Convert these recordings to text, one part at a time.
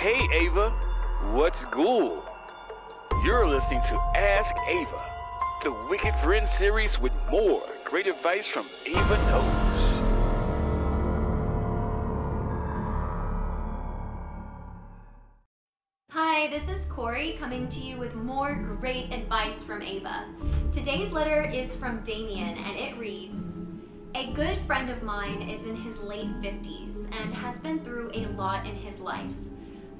Hey Ava, what's cool? You're listening to Ask Ava, the Wicked Friend series with more great advice from Ava Knows. Hi, this is Corey coming to you with more great advice from Ava. Today's letter is from Damien and it reads A good friend of mine is in his late 50s and has been through a lot in his life.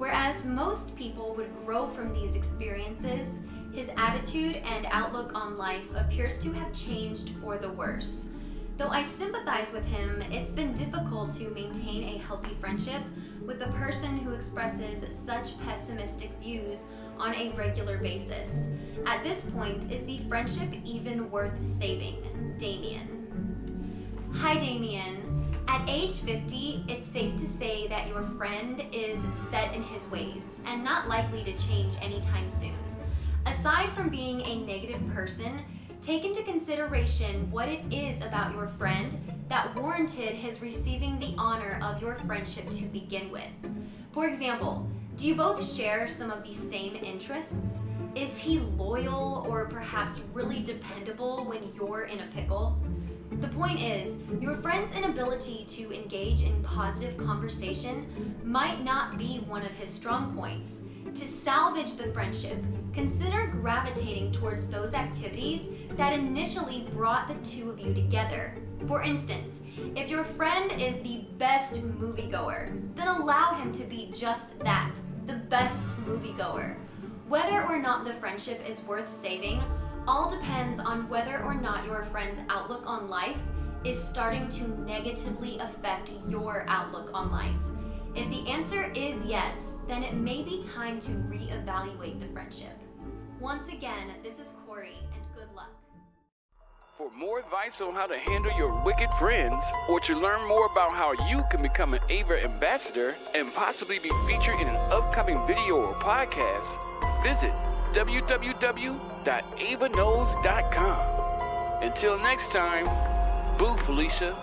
Whereas most people would grow from these experiences, his attitude and outlook on life appears to have changed for the worse. Though I sympathize with him, it's been difficult to maintain a healthy friendship with a person who expresses such pessimistic views on a regular basis. At this point, is the friendship even worth saving? Damien. Hi, Damien. At age 50, it's safe to say that your friend is set in his ways and not likely to change anytime soon. Aside from being a negative person, take into consideration what it is about your friend that warranted his receiving the honor of your friendship to begin with. For example, do you both share some of the same interests? Is he loyal or perhaps really dependable when you're in a pickle? The point is, your friend's inability to engage in positive conversation might not be one of his strong points. To salvage the friendship, consider gravitating towards those activities that initially brought the two of you together. For instance, if your friend is the best moviegoer, then allow him to be just that the best moviegoer. Whether or not the friendship is worth saving all depends on whether or not your friend's outlook on life is starting to negatively affect your outlook on life. If the answer is yes, then it may be time to reevaluate the friendship. Once again, this is Corey, and good luck. For more advice on how to handle your wicked friends, or to learn more about how you can become an Ava ambassador and possibly be featured in an upcoming video or podcast, visit www.avaknows.com. Until next time, boo Felicia.